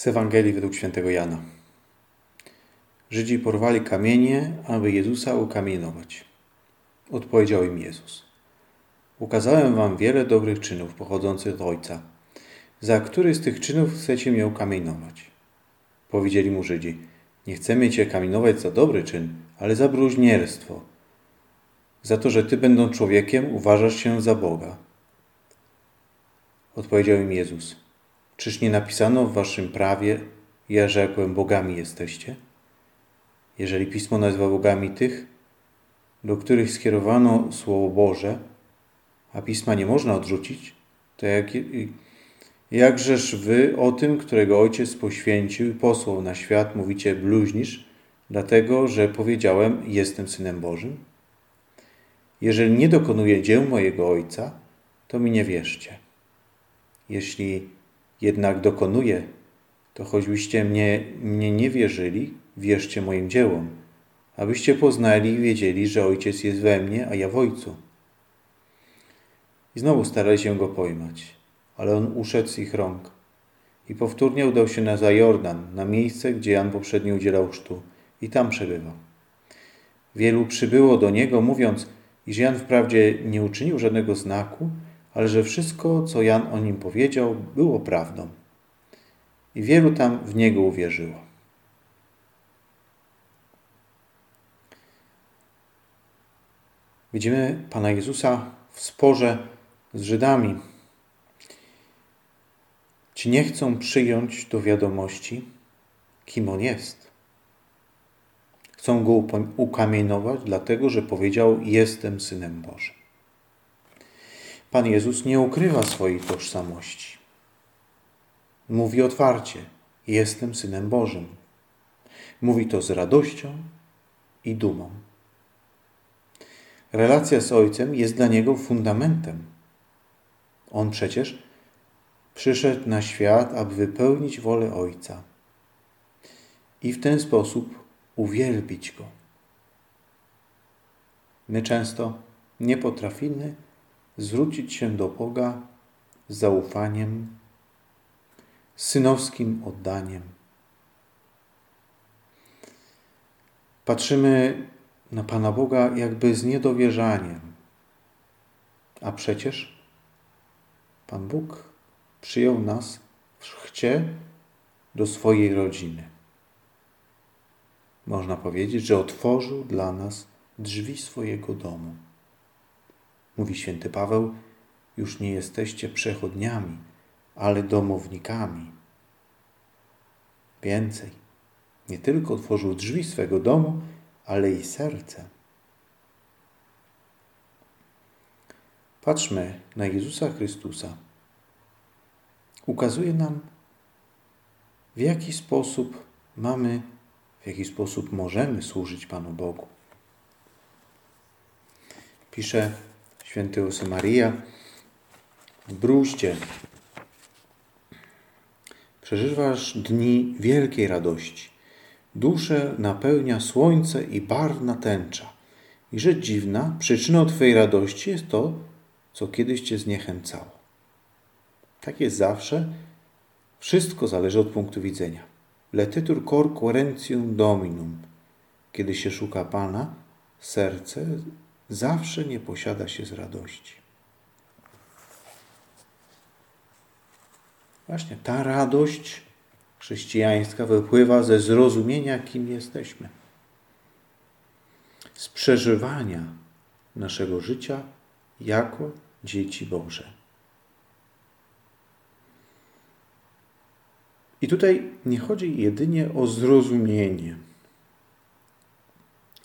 Z Ewangelii według świętego Jana. Żydzi porwali kamienie, aby Jezusa ukamienować. Odpowiedział im Jezus. Ukazałem wam wiele dobrych czynów pochodzących od Ojca. Za który z tych czynów chcecie mnie ukamienować? Powiedzieli mu Żydzi. Nie chcemy cię kamienować za dobry czyn, ale za bluźnierstwo. Za to, że ty będąc człowiekiem uważasz się za Boga. Odpowiedział im Jezus. Czyż nie napisano w waszym prawie, ja rzekłem, bogami jesteście? Jeżeli pismo nazywa bogami tych, do których skierowano Słowo Boże, a pisma nie można odrzucić, to jak, jakżeż wy o tym, którego Ojciec poświęcił i posłał na świat, mówicie bluźnisz, dlatego, że powiedziałem, jestem Synem Bożym? Jeżeli nie dokonuję dzieł mojego Ojca, to mi nie wierzcie. Jeśli jednak dokonuję, to choćbyście mnie, mnie nie wierzyli, wierzcie moim dziełom, abyście poznali i wiedzieli, że Ojciec jest we mnie, a ja w Ojcu. I znowu starali się go pojmać, ale on uszedł z ich rąk i powtórnie udał się na Zajordan, na miejsce, gdzie Jan poprzednio udzielał chrztu i tam przebywał. Wielu przybyło do niego, mówiąc, iż Jan wprawdzie nie uczynił żadnego znaku, ale że wszystko, co Jan o nim powiedział, było prawdą. I wielu tam w niego uwierzyło. Widzimy Pana Jezusa w sporze z Żydami. Ci nie chcą przyjąć do wiadomości, kim On jest. Chcą Go ukamienować, dlatego że powiedział: Jestem Synem Bożym. Pan Jezus nie ukrywa swojej tożsamości. Mówi otwarcie: Jestem synem Bożym. Mówi to z radością i dumą. Relacja z Ojcem jest dla niego fundamentem. On przecież przyszedł na świat, aby wypełnić wolę Ojca i w ten sposób uwielbić Go. My często nie potrafimy zwrócić się do Boga z zaufaniem, synowskim oddaniem. Patrzymy na Pana Boga jakby z niedowierzaniem, a przecież Pan Bóg przyjął nas w chcie do swojej rodziny. Można powiedzieć, że otworzył dla nas drzwi swojego domu. Mówi święty Paweł, już nie jesteście przechodniami, ale domownikami. Więcej, nie tylko otworzył drzwi swego domu, ale i serce. Patrzmy na Jezusa Chrystusa. Ukazuje nam, w jaki sposób mamy, w jaki sposób możemy służyć Panu Bogu. Pisze święty Jose Maria, Bruście, przeżywasz dni wielkiej radości. Duszę napełnia słońce i barwna tęcza. I rzecz dziwna, przyczyną Twojej radości jest to, co kiedyś Cię zniechęcało. Tak jest zawsze. Wszystko zależy od punktu widzenia. Letitur cor querentium dominum. Kiedy się szuka Pana, serce zawsze nie posiada się z radości. Właśnie ta radość chrześcijańska wypływa ze zrozumienia, kim jesteśmy, z przeżywania naszego życia jako dzieci Boże. I tutaj nie chodzi jedynie o zrozumienie,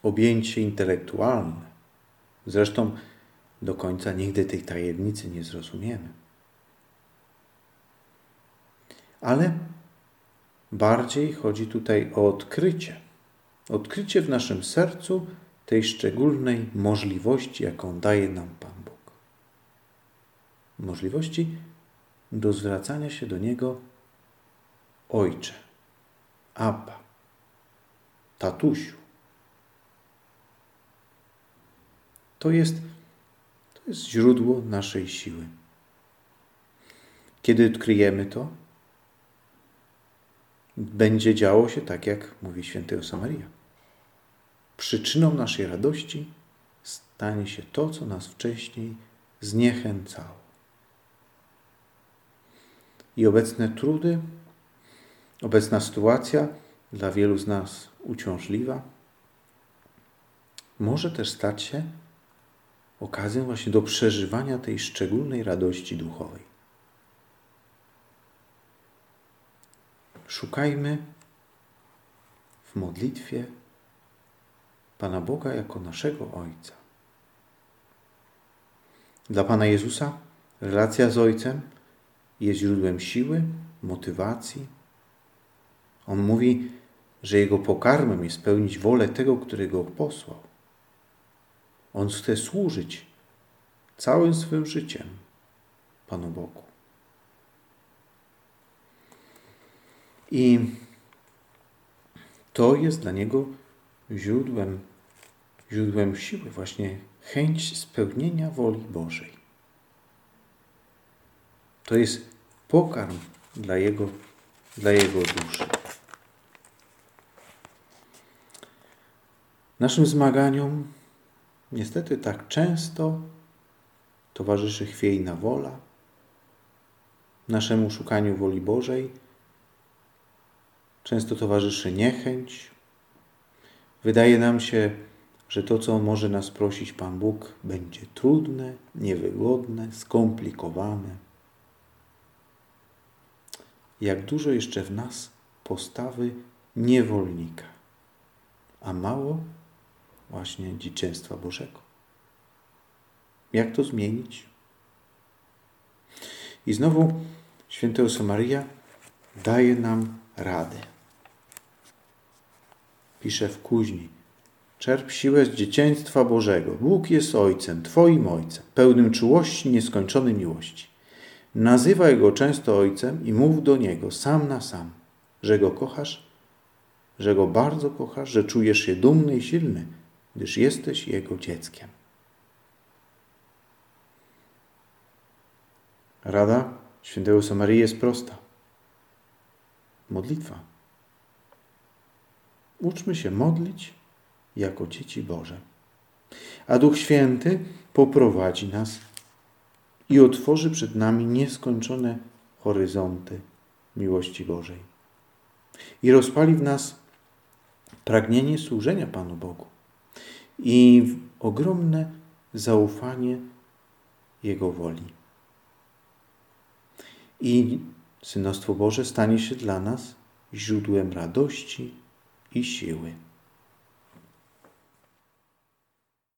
objęcie intelektualne, Zresztą do końca nigdy tej tajemnicy nie zrozumiemy. Ale bardziej chodzi tutaj o odkrycie. Odkrycie w naszym sercu tej szczególnej możliwości, jaką daje nam Pan Bóg. Możliwości do zwracania się do Niego Ojcze, Abba, Tatusiu. To jest, to jest źródło naszej siły. Kiedy odkryjemy to, będzie działo się tak, jak mówi święty Samaria. Przyczyną naszej radości stanie się to, co nas wcześniej zniechęcało. I obecne trudy, obecna sytuacja dla wielu z nas uciążliwa, może też stać się okazją właśnie do przeżywania tej szczególnej radości duchowej. Szukajmy w modlitwie Pana Boga jako naszego Ojca. Dla Pana Jezusa relacja z Ojcem jest źródłem siły, motywacji. On mówi, że Jego pokarmem jest spełnić wolę tego, który Go posłał. On chce służyć całym swym życiem Panu Bogu. I to jest dla niego źródłem, źródłem siły, właśnie chęć spełnienia woli Bożej. To jest pokarm dla jego, dla jego duszy. Naszym zmaganiom niestety tak często towarzyszy chwiejna wola. Naszemu szukaniu woli Bożej często towarzyszy niechęć. Wydaje nam się, że to, co może nas prosić Pan Bóg, będzie trudne, niewygodne, skomplikowane. Jak dużo jeszcze w nas postawy niewolnika, a mało właśnie dzieciństwa Bożego. Jak to zmienić? I znowu święty Maria daje nam radę. Pisze w kuźni. Czerp siłę z dzieciństwa Bożego. Bóg jest Ojcem, Twoim Ojcem, pełnym czułości, nieskończonej miłości. Nazywaj Go często Ojcem i mów do Niego sam na sam, że Go kochasz, że Go bardzo kochasz, że czujesz się dumny i silny, gdyż jesteś Jego dzieckiem. Rada świętego Samarii jest prosta. Modlitwa. Uczmy się modlić jako dzieci Boże. A Duch Święty poprowadzi nas i otworzy przed nami nieskończone horyzonty miłości Bożej. I rozpali w nas pragnienie służenia Panu Bogu i ogromne zaufanie Jego woli. I Synostwo Boże stanie się dla nas źródłem radości i siły.